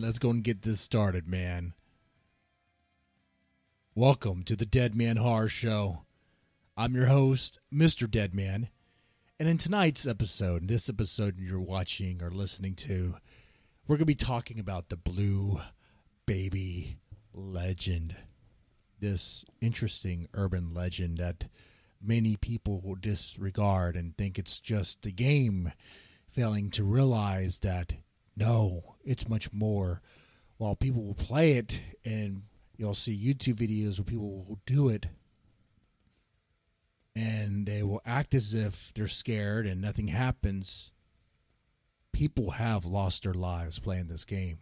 let's go and get this started, man. Welcome to the Dead Man Horror Show. I'm your host, Mr. Dead Man. And in tonight's episode, this episode you're watching or listening to, we're going to be talking about the Blue Baby legend. This interesting urban legend that many people will disregard and think it's just a game, failing to realize that no, it's much more. While people will play it and you'll see YouTube videos where people will do it and they will act as if they're scared and nothing happens. People have lost their lives playing this game.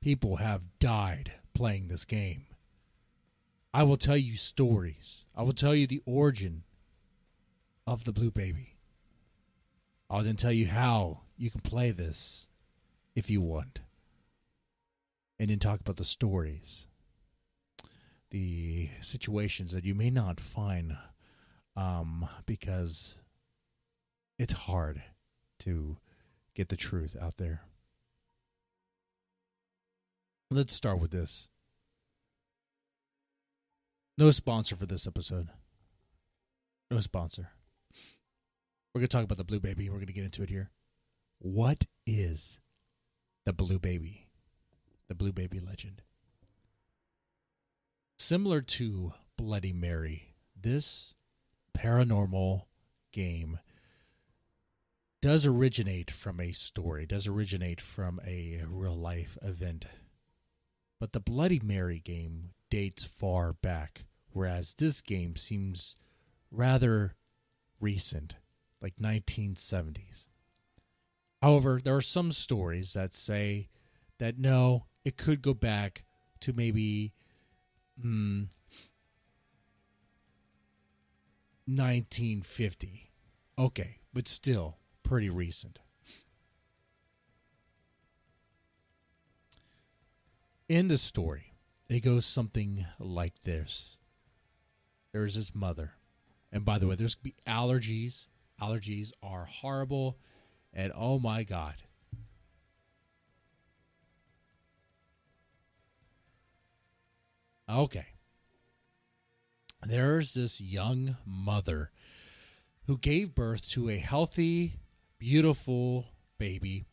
People have died playing this game. I will tell you stories. I will tell you the origin of the Blue Baby. I'll then tell you how you can play this if you want. And then talk about the stories, the situations that you may not find um, because it's hard to get the truth out there. Let's start with this. No sponsor for this episode. No sponsor. We're going to talk about the Blue Baby. We're going to get into it here. What is the Blue Baby? The Blue Baby legend. Similar to Bloody Mary, this paranormal game does originate from a story, does originate from a real life event. But the Bloody Mary game dates far back, whereas this game seems rather recent, like 1970s. However, there are some stories that say that no, it could go back to maybe mm, 1950. Okay, but still pretty recent. In the story, it goes something like this. There's this mother. And by the way, there's allergies. Allergies are horrible. And oh my God. Okay there's this young mother who gave birth to a healthy, beautiful baby.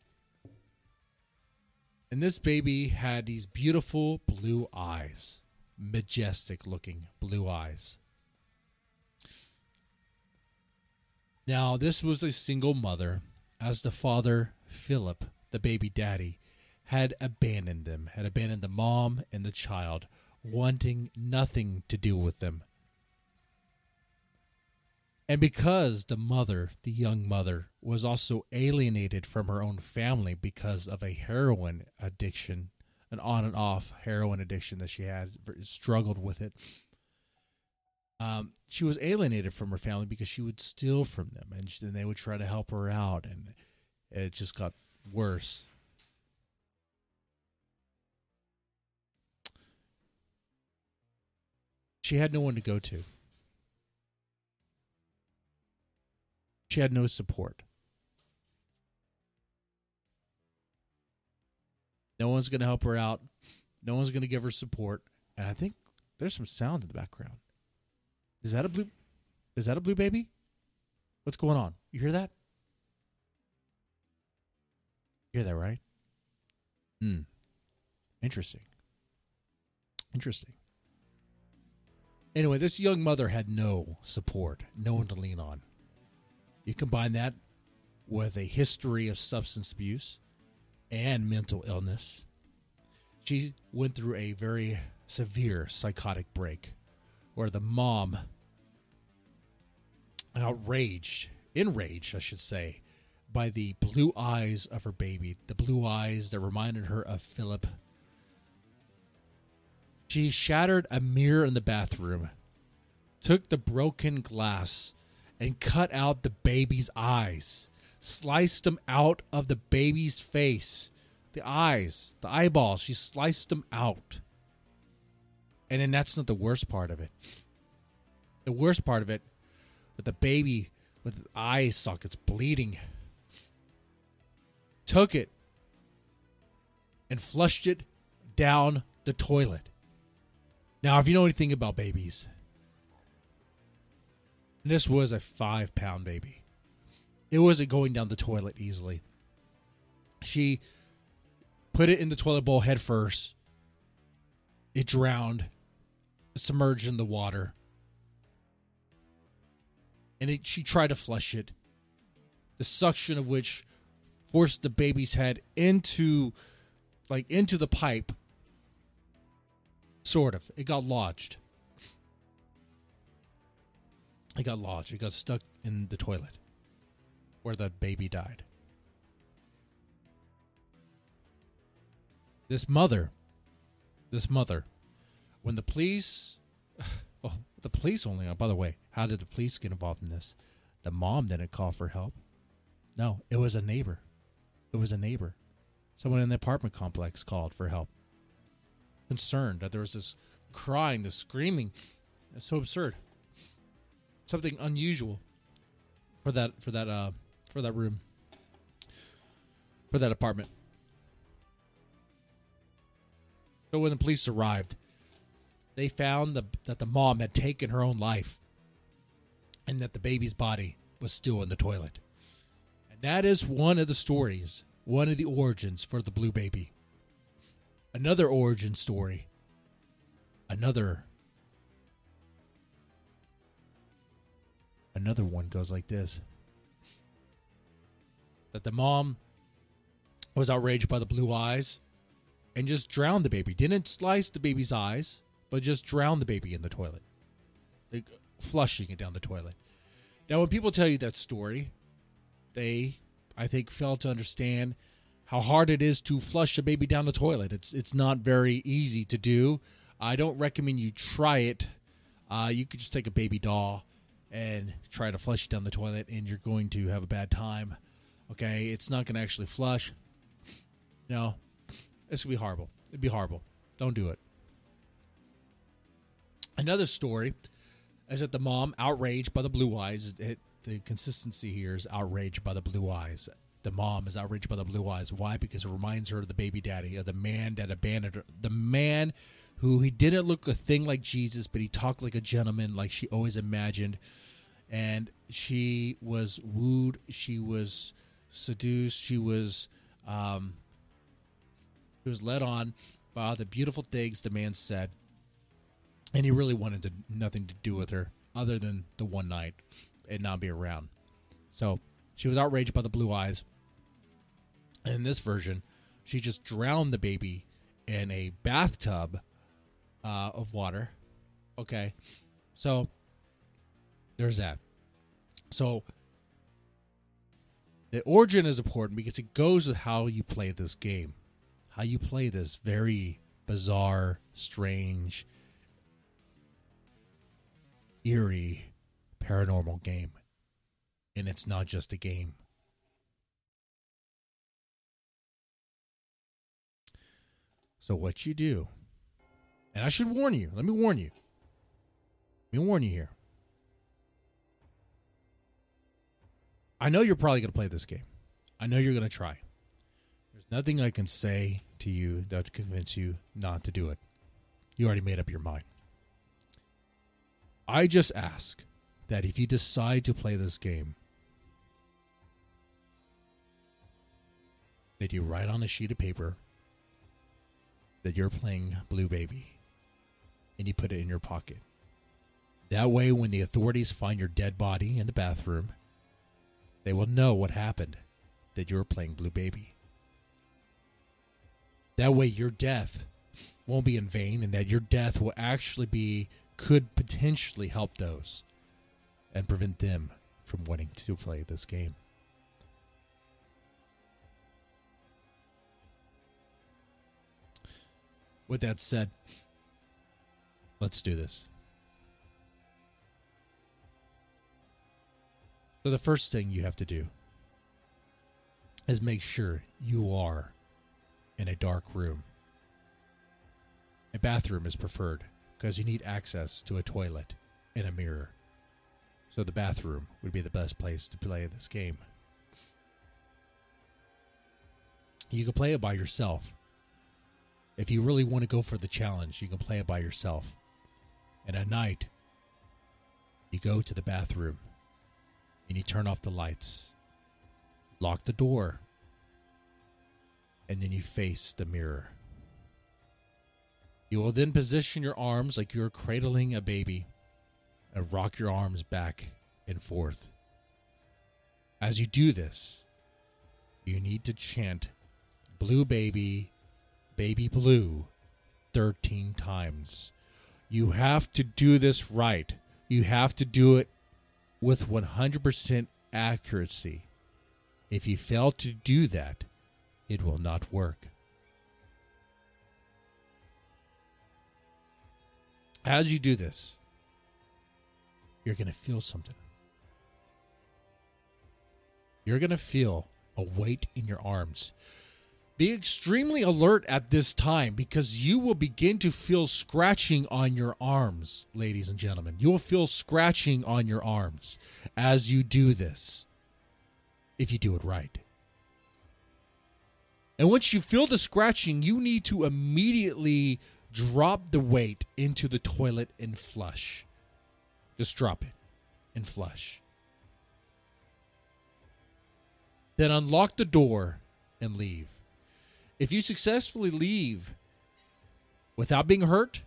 And this baby had these beautiful blue eyes, majestic looking blue eyes. Now, this was a single mother, as the father, Philip, the baby daddy, had abandoned them, had abandoned the mom and the child, wanting nothing to do with them. And because the mother, the young mother, was also alienated from her own family because of a heroin addiction, an on and off heroin addiction that she had, struggled with it. Um, she was alienated from her family because she would steal from them, and then they would try to help her out, and it just got worse. She had no one to go to. She had no support. No one's going to help her out. No one's going to give her support. And I think there's some sound in the background. Is that a blue? Is that a blue baby? What's going on? You hear that? You hear that, right? Hmm. Interesting. Interesting. Anyway, this young mother had no support, no one to lean on. You combine that with a history of substance abuse and mental illness. She went through a very severe psychotic break where the mom, outraged, enraged, I should say, by the blue eyes of her baby, the blue eyes that reminded her of Philip. She shattered a mirror in the bathroom, took the broken glass and cut out the baby's eyes, sliced them out of the baby's face. The eyes, the eyeballs, she sliced them out. And then that's not the worst part of it. The worst part of it, with the baby with eye sockets bleeding, took it and flushed it down the toilet. Now, if you know anything about babies, this was a five pound baby. It wasn't going down the toilet easily. She put it in the toilet bowl head first. It drowned, submerged in the water. And it, she tried to flush it. The suction of which forced the baby's head into like into the pipe. Sort of. It got lodged. It got lodged. It got stuck in the toilet where the baby died. This mother, this mother, when the police, oh, the police only, by the way, how did the police get involved in this? The mom didn't call for help. No, it was a neighbor. It was a neighbor. Someone in the apartment complex called for help. Concerned that there was this crying, this screaming. It's so absurd. Something unusual for that for that uh for that room. For that apartment. So when the police arrived, they found the, that the mom had taken her own life and that the baby's body was still in the toilet. And that is one of the stories one of the origins for the blue baby. Another origin story. Another. Another one goes like this that the mom was outraged by the blue eyes and just drowned the baby. Didn't slice the baby's eyes, but just drowned the baby in the toilet, like flushing it down the toilet. Now, when people tell you that story, they I think, fail to understand how hard it is to flush a baby down the toilet. It's it's not very easy to do. I don't recommend you try it. Uh, you could just take a baby doll and try to flush it down the toilet, and you're going to have a bad time. Okay, it's not going to actually flush. No, this would be horrible. It'd be horrible. Don't do it. Another story is that the mom, outraged by the blue eyes, it, the consistency here is outraged by the blue eyes. The mom is outraged by the blue eyes. Why? Because it reminds her of the baby daddy, of the man that abandoned her. The man who he didn't look a thing like Jesus, but he talked like a gentleman, like she always imagined. And she was wooed. She was seduced. She was, um, she was led on by the beautiful things the man said, and he really wanted to, nothing to do with her other than the one night and not be around. So she was outraged by the blue eyes. And in this version, she just drowned the baby in a bathtub uh, of water. Okay. So there's that. So the origin is important because it goes with how you play this game, how you play this very bizarre, strange, eerie paranormal game. And it's not just a game. So, what you do, and I should warn you, let me warn you. Let me warn you here. I know you're probably going to play this game. I know you're going to try. There's nothing I can say to you that would convince you not to do it. You already made up your mind. I just ask that if you decide to play this game, that you write on a sheet of paper that you're playing Blue Baby and you put it in your pocket. That way, when the authorities find your dead body in the bathroom, they will know what happened that you're playing Blue Baby. That way, your death won't be in vain, and that your death will actually be, could potentially help those and prevent them from wanting to play this game. With that said, let's do this. So, the first thing you have to do is make sure you are in a dark room. A bathroom is preferred because you need access to a toilet and a mirror. So the bathroom would be the best place to play this game. You can play it by yourself, If you really want to go for the challenge, you can play it by yourself. And at night, you go to the bathroom and you turn off the lights, lock the door, and then you face the mirror. You will then position your arms like you're cradling a baby and rock your arms back and forth. As you do this, you need to chant Blue Baby, Baby Blue 13 times. You have to do this right. You have to do it with 100% accuracy. If you fail to do that, it will not work. As you do this, you're going to feel something. You're going to feel a weight in your arms. Be extremely alert at this time because you will begin to feel scratching on your arms, ladies and gentlemen. You will feel scratching on your arms as you do this, if you do it right. And once you feel the scratching, you need to immediately drop the weight into the toilet and flush. Just drop it and flush. Then unlock the door and leave. If you successfully leave without being hurt,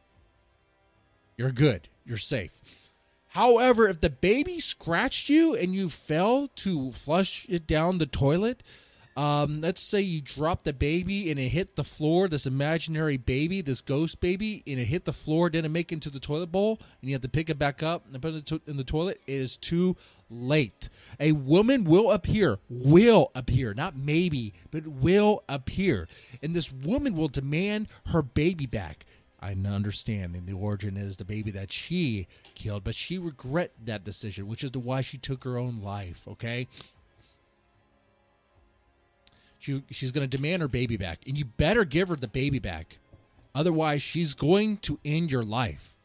you're good. You're safe. However, if the baby scratched you and you fell to flush it down the toilet, um, let's say you drop the baby and it hit the floor, this imaginary baby, this ghost baby, and it hit the floor, didn't make it into the toilet bowl, and you have to pick it back up and put it in the toilet. It is too late. A woman will appear, will appear, not maybe, but will appear, and this woman will demand her baby back. I understand, and the origin is the baby that she killed, but she regret that decision, which is the why she took her own life. Okay, she she's going to demand her baby back, and you better give her the baby back, otherwise she's going to end your life.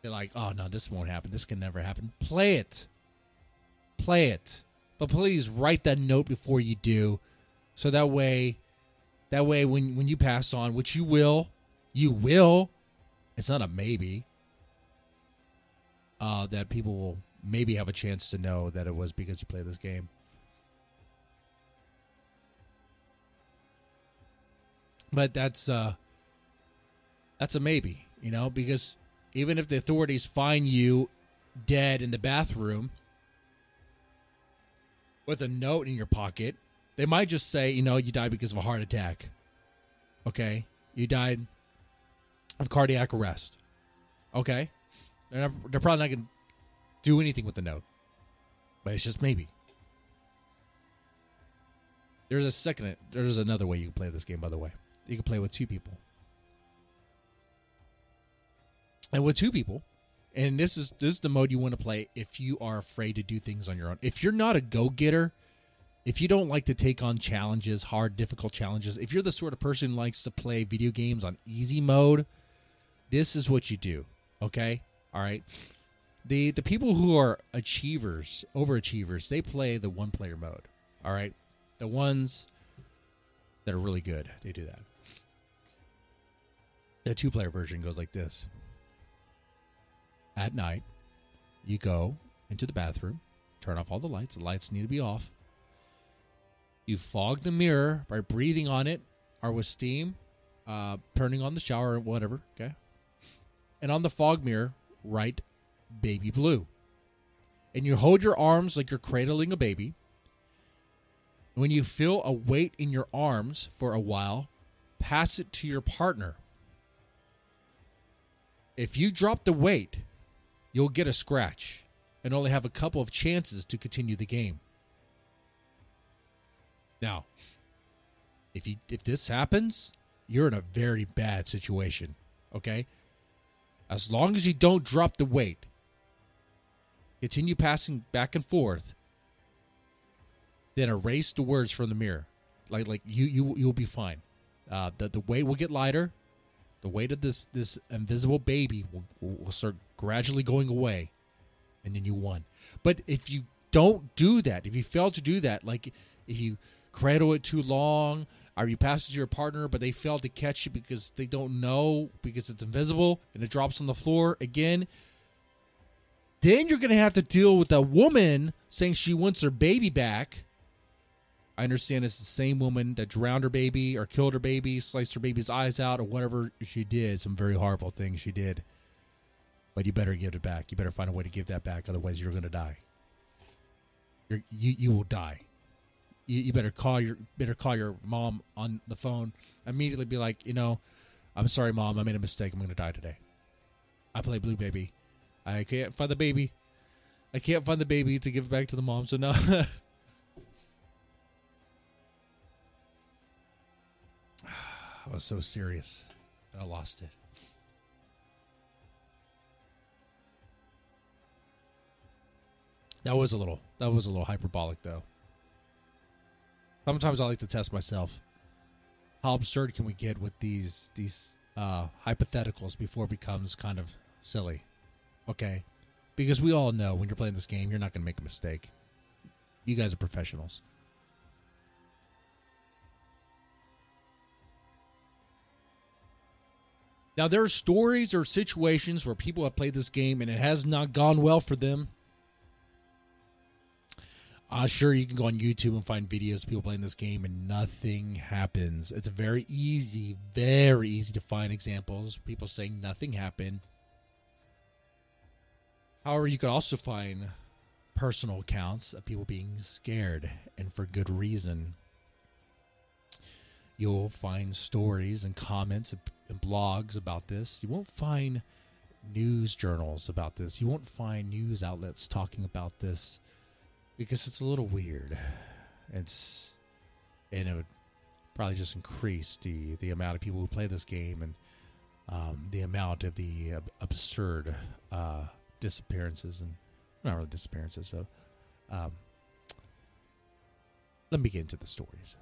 They're like, oh no, this won't happen. This can never happen. Play it, play it, but please write that note before you do, so that way, that way when when you pass on, which you will, you will. It's not a maybe uh, that people will maybe have a chance to know that it was because you play this game. But that's uh, that's a maybe, you know, because even if the authorities find you dead in the bathroom with a note in your pocket, they might just say, you know, you died because of a heart attack. Okay, you died of cardiac arrest. Okay, they're, never, they're probably not going to do anything with the note, but it's just maybe. There's a second. There's another way you can play this game. By the way, you can play with two people, and with two people, and this is this is the mode you want to play if you are afraid to do things on your own. If you're not a go getter, if you don't like to take on challenges, hard, difficult challenges, if you're the sort of person who likes to play video games on easy mode, this is what you do. Okay, all right. The the people who are achievers, overachievers, they play the one player mode. All right. The ones that are really good, they do that. The two player version goes like this. At night, you go into the bathroom, turn off all the lights. The lights need to be off. You fog the mirror by breathing on it or with steam, uh, turning on the shower or whatever. Okay. And on the fog mirror, write baby blue. And you hold your arms like you're cradling a baby. When you feel a weight in your arms for a while, pass it to your partner. If you drop the weight, you'll get a scratch and only have a couple of chances to continue the game. Now, if you if this happens, you're in a very bad situation, okay? As long as you don't drop the weight, continue passing back and forth, then erase the words from the mirror. Like like you you you'll be fine. Uh, the the weight will get lighter. The weight of this this invisible baby will, will start gradually going away, and then you won. But if you don't do that. If you fail to do that, like if you cradle it too long, or you pass it to your partner, but they fail to catch it because they don't know because it's invisible and it drops on the floor again, then you're going to have to deal with a woman saying she wants her baby back. I understand it's the same woman that drowned her baby or killed her baby, sliced her baby's eyes out, or whatever she did. Some very horrible things she did. But you better give it back. You better find a way to give that back, otherwise you're going to die. You're, you you will die you, you better call your better call your mom on the phone. Immediately be like, you know, I'm sorry, mom. I made a mistake. I'm going to die today. I play blue baby. I can't find the baby. I can't find the baby to give back to the mom. So now. I was so serious and I lost it. That was a little that was a little hyperbolic though. Sometimes I like to test myself. How absurd can we get with these these uh, hypotheticals before it becomes kind of silly? Okay, because we all know when you're playing this game, you're not going to make a mistake. You guys are professionals. Now, there are stories or situations where people have played this game and it has not gone well for them. Uh, sure, you can go on YouTube and find videos people playing this game and nothing happens. It's very easy, very easy to find examples. People saying nothing happened. However, you could also find personal accounts of people being scared and for good reason. You'll find stories and comments and blogs about this. You won't find news journals about this. You won't find news outlets talking about this because it's a little weird. It's and it would probably just increase the the amount of people who play this game and um, the amount of the absurd uh, disappearances and not really disappearances. So, um, let me get into the stories.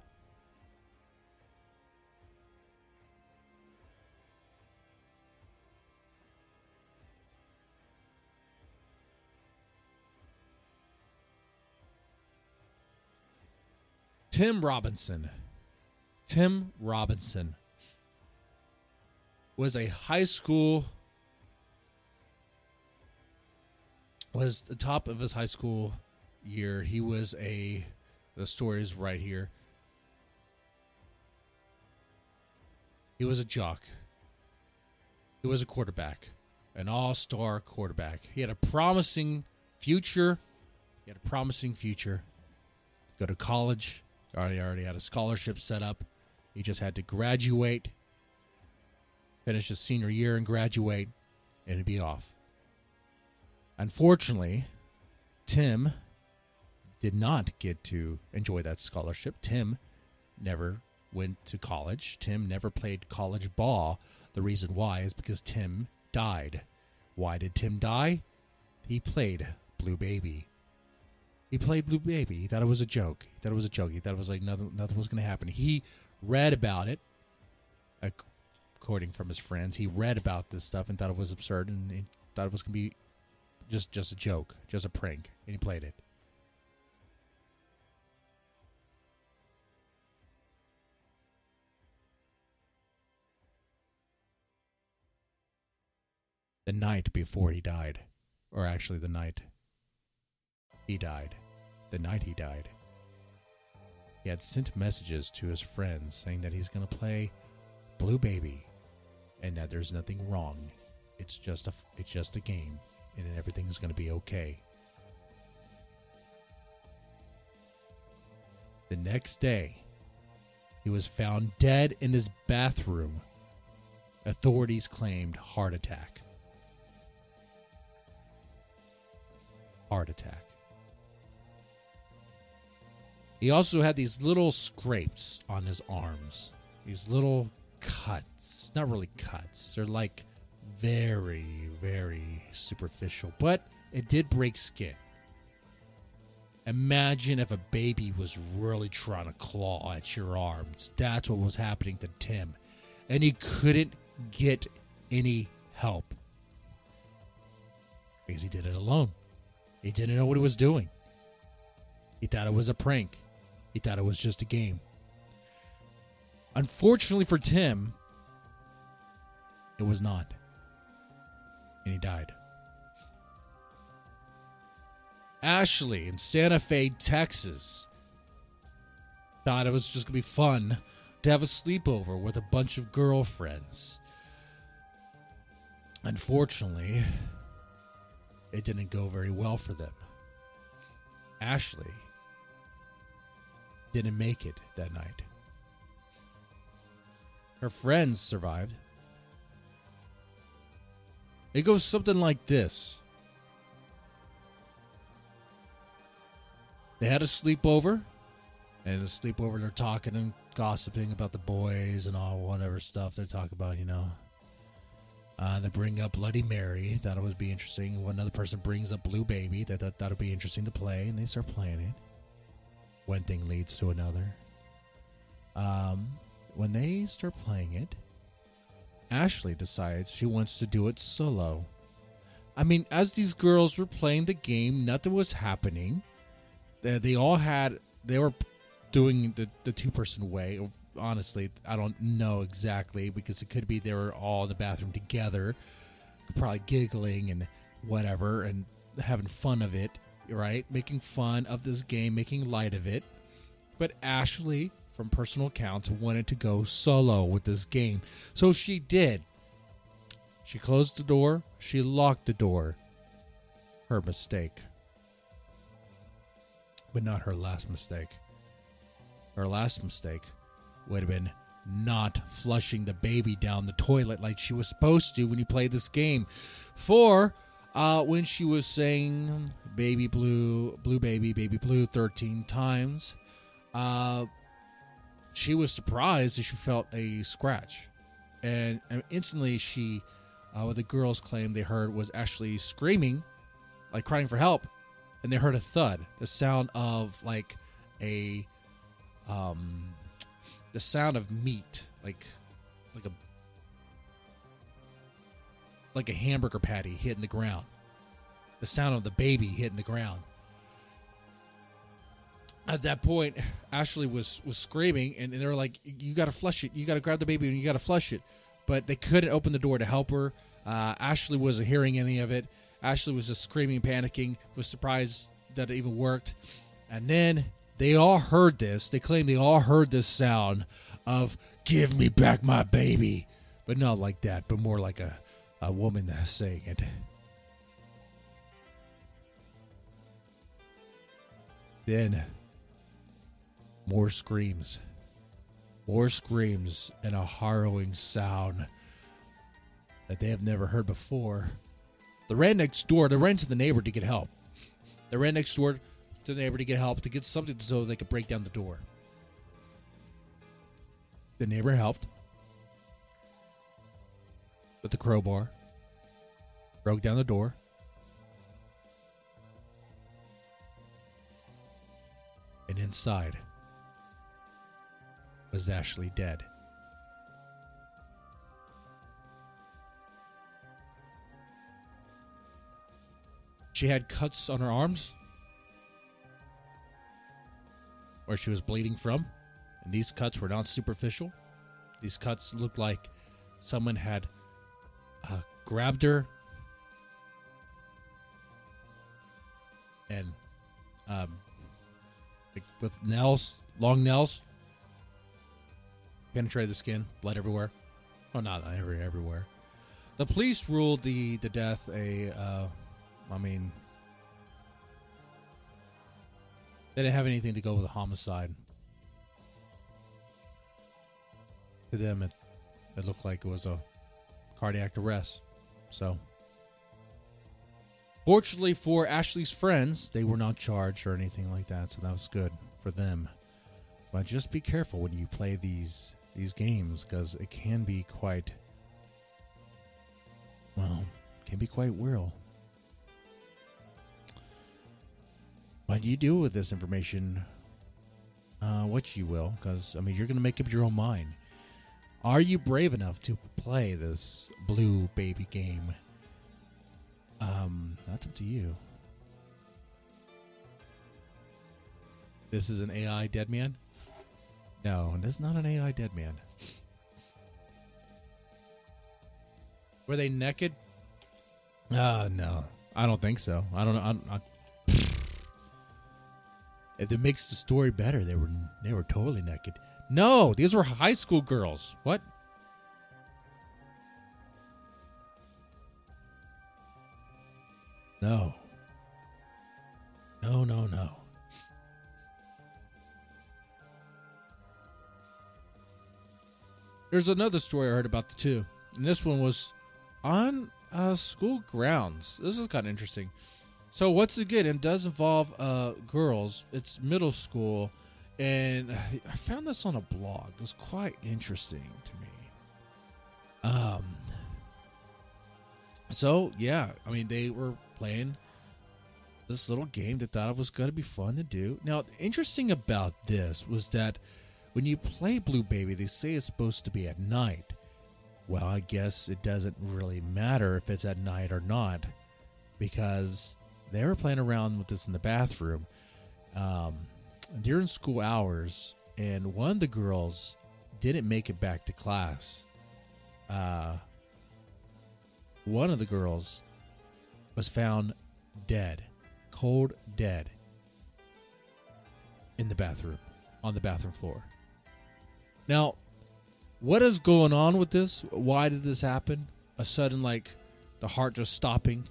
Tim Robinson. Tim Robinson was a high school was the top of his high school year. He was a the story is right here. He was a jock. He was a quarterback, an all-star quarterback. He had a promising future. He had a promising future. Go to college Already, already had a scholarship set up. He just had to graduate, finish his senior year, and graduate, and he'd be off. Unfortunately, Tim did not get to enjoy that scholarship. Tim never went to college. Tim never played college ball. The reason why is because Tim died. Why did Tim die? He played Blue Baby. He played Blue Baby. He thought it was a joke. He thought it was a joke. He thought it was like nothing. Nothing was going to happen. He read about it, according from his friends. He read about this stuff and thought it was absurd, and he thought it was going to be just just a joke, just a prank, and he played it. The night before he died, or actually the night he died. The night he died. He had sent messages to his friends saying that he's going to play Blue Baby and that there's nothing wrong. It's just a it's just a game and everything's going to be okay. The next day, he was found dead in his bathroom. Authorities claimed heart attack. Heart attack. He also had these little scrapes on his arms. These little cuts. Not really cuts. They're like very, very superficial. But it did break skin. Imagine if a baby was really trying to claw at your arms. That's what was happening to Tim. And he couldn't get any help. Because he did it alone. He didn't know what he was doing. He thought it was a prank. He thought it was just a game. Unfortunately for Tim, it was not. And he died. Ashley in Santa Fe, Texas, thought it was just going to be fun to have a sleepover with a bunch of girlfriends. Unfortunately, it didn't go very well for them. Ashley didn't make it that night. Her friends survived. It goes something like this They had a sleepover, and the sleepover, they're talking and gossiping about the boys and all whatever stuff they're talking about, you know. Uh, they bring up Bloody Mary. It would be interesting. One other person brings up Blue Baby. That, that would be interesting to play, and they start playing it. One thing leads to another. Um, when they start playing it, Ashley decides she wants to do it solo. I mean, as these girls were playing the game, nothing was happening. They, they all had, they were doing the, the two person way. Honestly, I don't know exactly because it could be they were all in the bathroom together, probably giggling and whatever and having fun of it, right? Making fun of this game, making light of it. But Ashley from personal accounts wanted to go solo with this game. So she did. She closed the door, she locked the door. Her mistake. But not her last mistake. Her last mistake would have been not flushing the baby down the toilet like she was supposed to when you play this game. For uh, when she was saying baby blue, blue baby, baby blue 13 times, uh, she was surprised that she felt a scratch. And, and instantly, she, uh, what the girls claimed they heard was actually screaming, like crying for help. And they heard a thud, the sound of like a, um, the sound of meat, like, like a, like a hamburger patty hitting the ground. The sound of the baby hitting the ground at that point, Ashley was was screaming, and, and they were like, "You got to flush it. You got to grab the baby, and you got to flush it." But they couldn't open the door to help her. Uh, Ashley wasn't hearing any of it. Ashley was just screaming, panicking. Was surprised that it even worked. And then they all heard this. They claim they all heard this sound of "Give me back my baby," but not like that, but more like a a woman saying it. Then more screams. More screams and a harrowing sound that they have never heard before. They ran next door. They ran to the neighbor to get help. They ran next door to the neighbor to get help, to get something so they could break down the door. The neighbor helped with the crowbar, broke down the door. And inside was Ashley dead. She had cuts on her arms where she was bleeding from, and these cuts were not superficial. These cuts looked like someone had grabbed her and um, with nails, long nails, penetrated the skin, blood everywhere. Oh, not every everywhere. The police ruled the the death a. Uh, I mean, they didn't have anything to go with a homicide. To them, it it looked like it was a cardiac arrest. So, fortunately for Ashley's friends, they were not charged or anything like that. So that was good for them. But just be careful when you play these these games because it can be quite well, can be quite real. What you do with this information, uh, what you will, because I mean you're going to make up your own mind. Are you brave enough to play this blue baby game? Um, that's up to you. This is an AI dead man? No, this is not an AI dead man. Were they naked? Uh, no. I don't think so. I don't know. I, I, if it makes the story better, they were they were totally naked. No, these were high school girls. What? No. No, no, no. There's another story I heard about the two, and this one was on uh, school grounds. This is kind of interesting. So once again, it does involve uh, girls. It's middle school, and I found this on a blog. It was quite interesting to me. Um. So yeah, I mean they were playing this little game that thought it was going to be fun to do. Now, interesting about this was that when you play Blue Baby, they say it's supposed to be at night. Well, I guess it doesn't really matter if it's at night or not because they were playing around with this in the bathroom um, during school hours, and one of the girls didn't make it back to class. Uh, one of the girls was found dead, cold dead, in the bathroom, on the bathroom floor. Now, what is going on with this? Why did this happen? A sudden, like, the heart just stopping.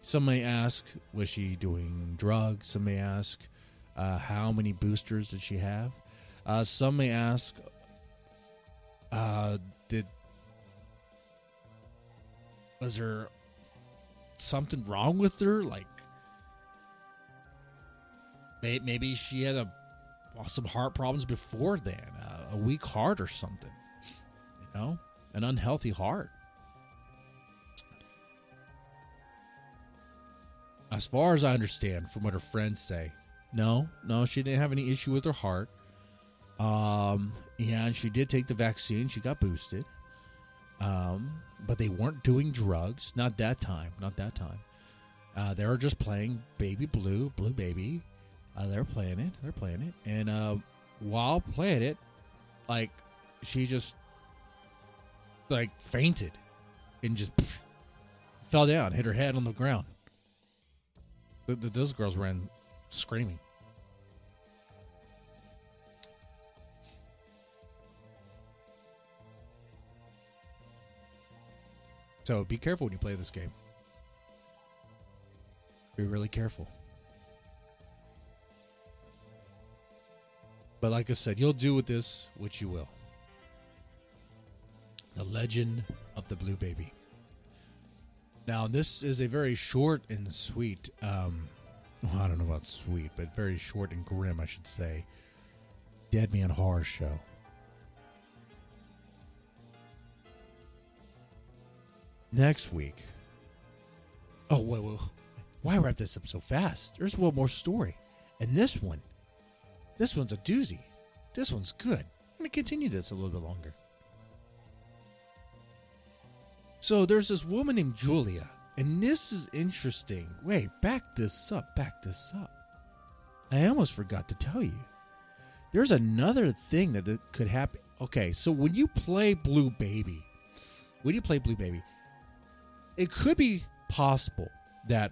Some may ask, was she doing drugs? Some may ask, uh, how many boosters did she have? Uh, some may ask, uh, did was there something wrong with her? Like, maybe she had a some heart problems before then, uh, a weak heart or something. You know, an unhealthy heart. As far as I understand, from what her friends say, no, no, she didn't have any issue with her heart. Um, and she did take the vaccine. She got boosted. Um, but they weren't doing drugs. Not that time. Not that time. Uh, they were just playing Baby Blue, Blue Baby. Uh, they're playing it. They're playing it. And uh, while playing it, like she just like fainted and just pff, fell down, hit her head on the ground. Those girls ran screaming. So be careful when you play this game. Be really careful. But like I said, you'll do with this what you will. The Legend of the Blue Baby. Now, this is a very short and sweet, um, well, I don't know about sweet, but very short and grim, I should say, Dead Man Horror Show. next week. Oh, wait, wait, why wrap this up so fast? There's one more story. And this one, this one's a doozy. This one's good. I'm going to continue this a little bit longer. So there's this woman named Julia, and this is interesting. Wait, back this up, back this up. I almost forgot to tell you. There's another thing that could happen. Okay, so when you play Blue Baby, when you play Blue Baby, it could be possible that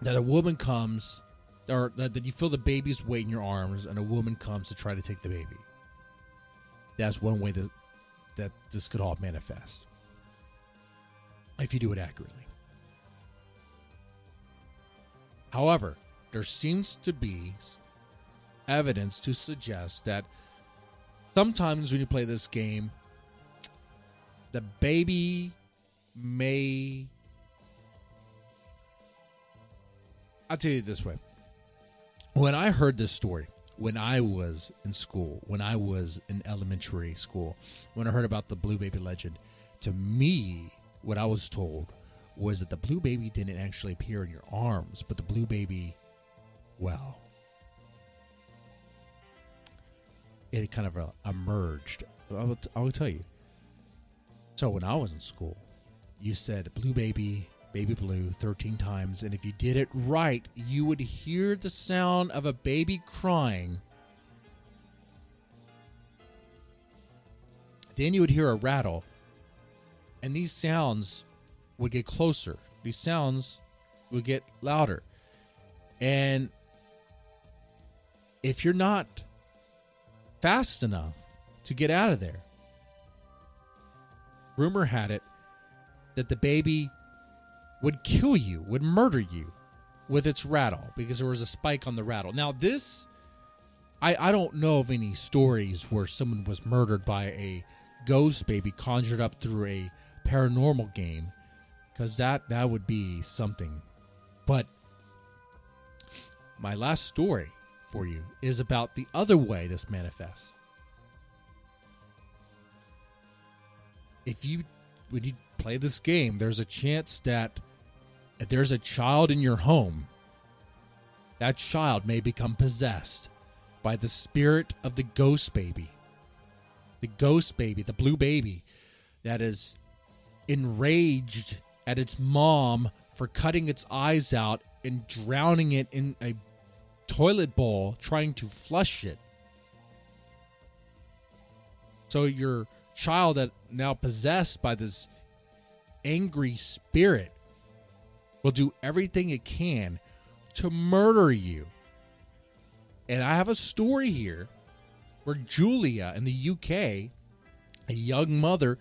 that a woman comes or that, that you feel the baby's weight in your arms and a woman comes to try to take the baby. That's one way that that this could all manifest. If you do it accurately. However, there seems to be evidence to suggest that sometimes when you play this game, the baby may. I'll tell you this way. When I heard this story, when I was in school, when I was in elementary school, when I heard about the Blue Baby legend, to me, what I was told was that the Blue Baby didn't actually appear in your arms, but the Blue Baby, well, it kind of uh, emerged. I will, I will tell you. So when I was in school, you said Blue Baby Baby Blue 13 times. And if you did it right, you would hear the sound of a baby crying. Then you would hear a rattle. And these sounds would get closer. These sounds would get louder. And if you're not fast enough to get out of there, rumor had it that the baby would kill you, would murder you with its rattle because there was a spike on the rattle. Now, this, I, I don't know of any stories where someone was murdered by a ghost baby conjured up through a paranormal game because that, that would be something. But my last story for you is about the other way this manifests. If you when you play this game, there's a chance that if there's a child in your home, that child may become possessed by the spirit of the ghost baby. The ghost baby, the blue baby that is enraged at its mom for cutting its eyes out and drowning it in a toilet bowl trying to flush it. So your child that now possessed by this angry spirit will do everything it can to murder you. And I have a story here where Julia in the UK, a young mother,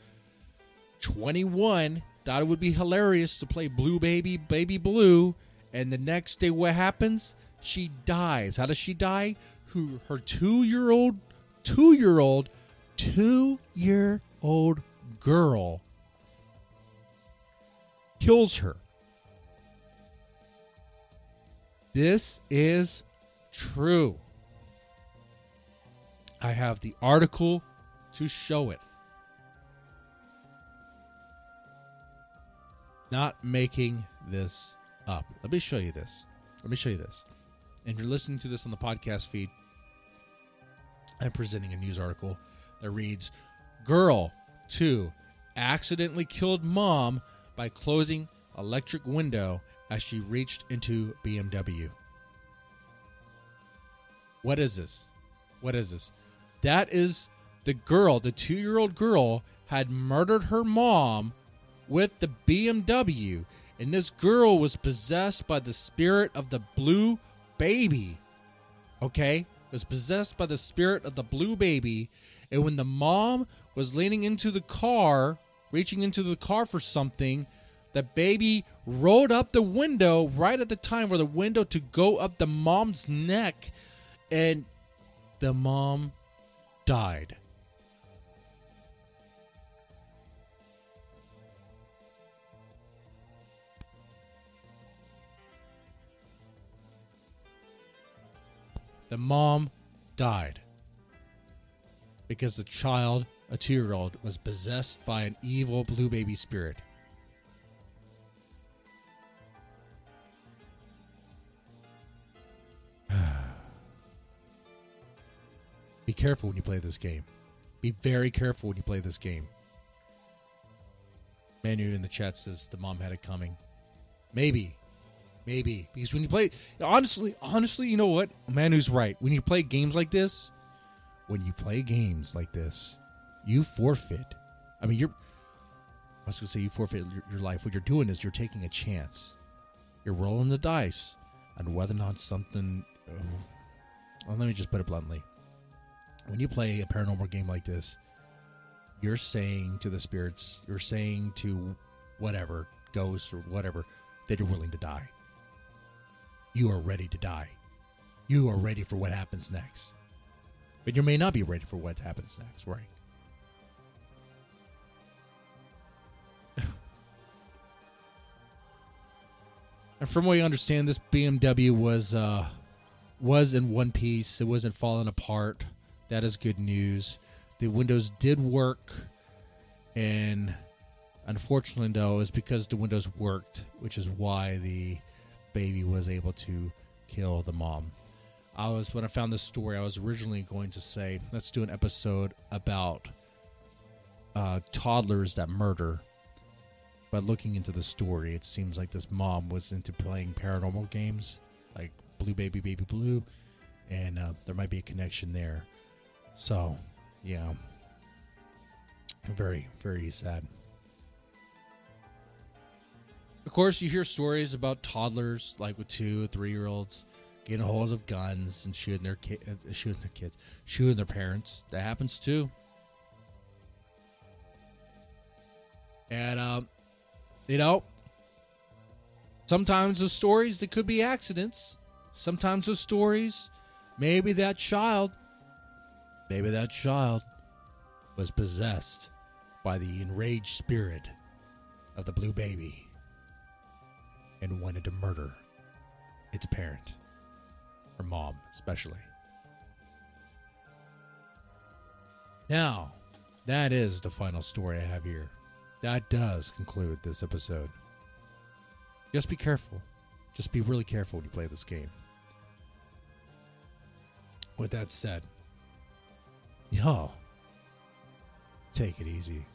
21, thought it would be hilarious to play Blue Baby, Baby Blue, and the next day what happens? She dies. How does she die? Who her two year old, two year old, two year old girl kills her. This is true. I have the article to show it. Not making this up. Let me show you this. Let me show you this. And you're listening to this on the podcast feed. I'm presenting a news article that reads Girl 2 accidentally killed mom by closing electric window as she reached into BMW. What is this? What is this? That is the girl, the two year old girl, had murdered her mom with the BMW, and this girl was possessed by the spirit of the blue baby. Okay? Was possessed by the spirit of the blue baby, and when the mom was leaning into the car, reaching into the car for something, the baby rolled up the window right at the time for the window to go up the mom's neck, and the mom died. The mom died because the child, a two year old, was possessed by an evil blue baby spirit. Be careful when you play this game. Be very careful when you play this game. Manu in the chat says the mom had it coming. Maybe. Maybe. Because when you play honestly, honestly, you know what? Manu's right. When you play games like this, when you play games like this, you forfeit. I mean, you're I was gonna say you forfeit your, your life. What you're doing is you're taking a chance. You're rolling the dice on whether or not something. Oh, well, let me just put it bluntly when you play a paranormal game like this, you're saying to the spirits, you're saying to whatever, ghosts or whatever, that you're willing to die. You are ready to die. You are ready for what happens next. But you may not be ready for what happens next, right? and from what I understand, this BMW was uh, was in one piece. It wasn't falling apart. That is good news. The windows did work, and unfortunately, though, is because the windows worked, which is why the baby was able to kill the mom. I was when I found this story, I was originally going to say, let's do an episode about uh, toddlers that murder. But looking into the story, it seems like this mom was into playing paranormal games, like Blue Baby Baby Blue, and uh, there might be a connection there. So, yeah, very very sad. Of course, you hear stories about toddlers, like with two, three year olds, getting a hold of guns and shooting their ki- uh, shooting their kids, shooting their parents. That happens too. And um, you know, sometimes the stories that could be accidents. Sometimes the stories, maybe that child, maybe that child was possessed by the enraged spirit of the blue baby and wanted to murder its parent, her mom, especially. Now, that is the final story I have here. That does conclude this episode. Just be careful. Just be really careful when you play this game. With that said, y'all, take it easy.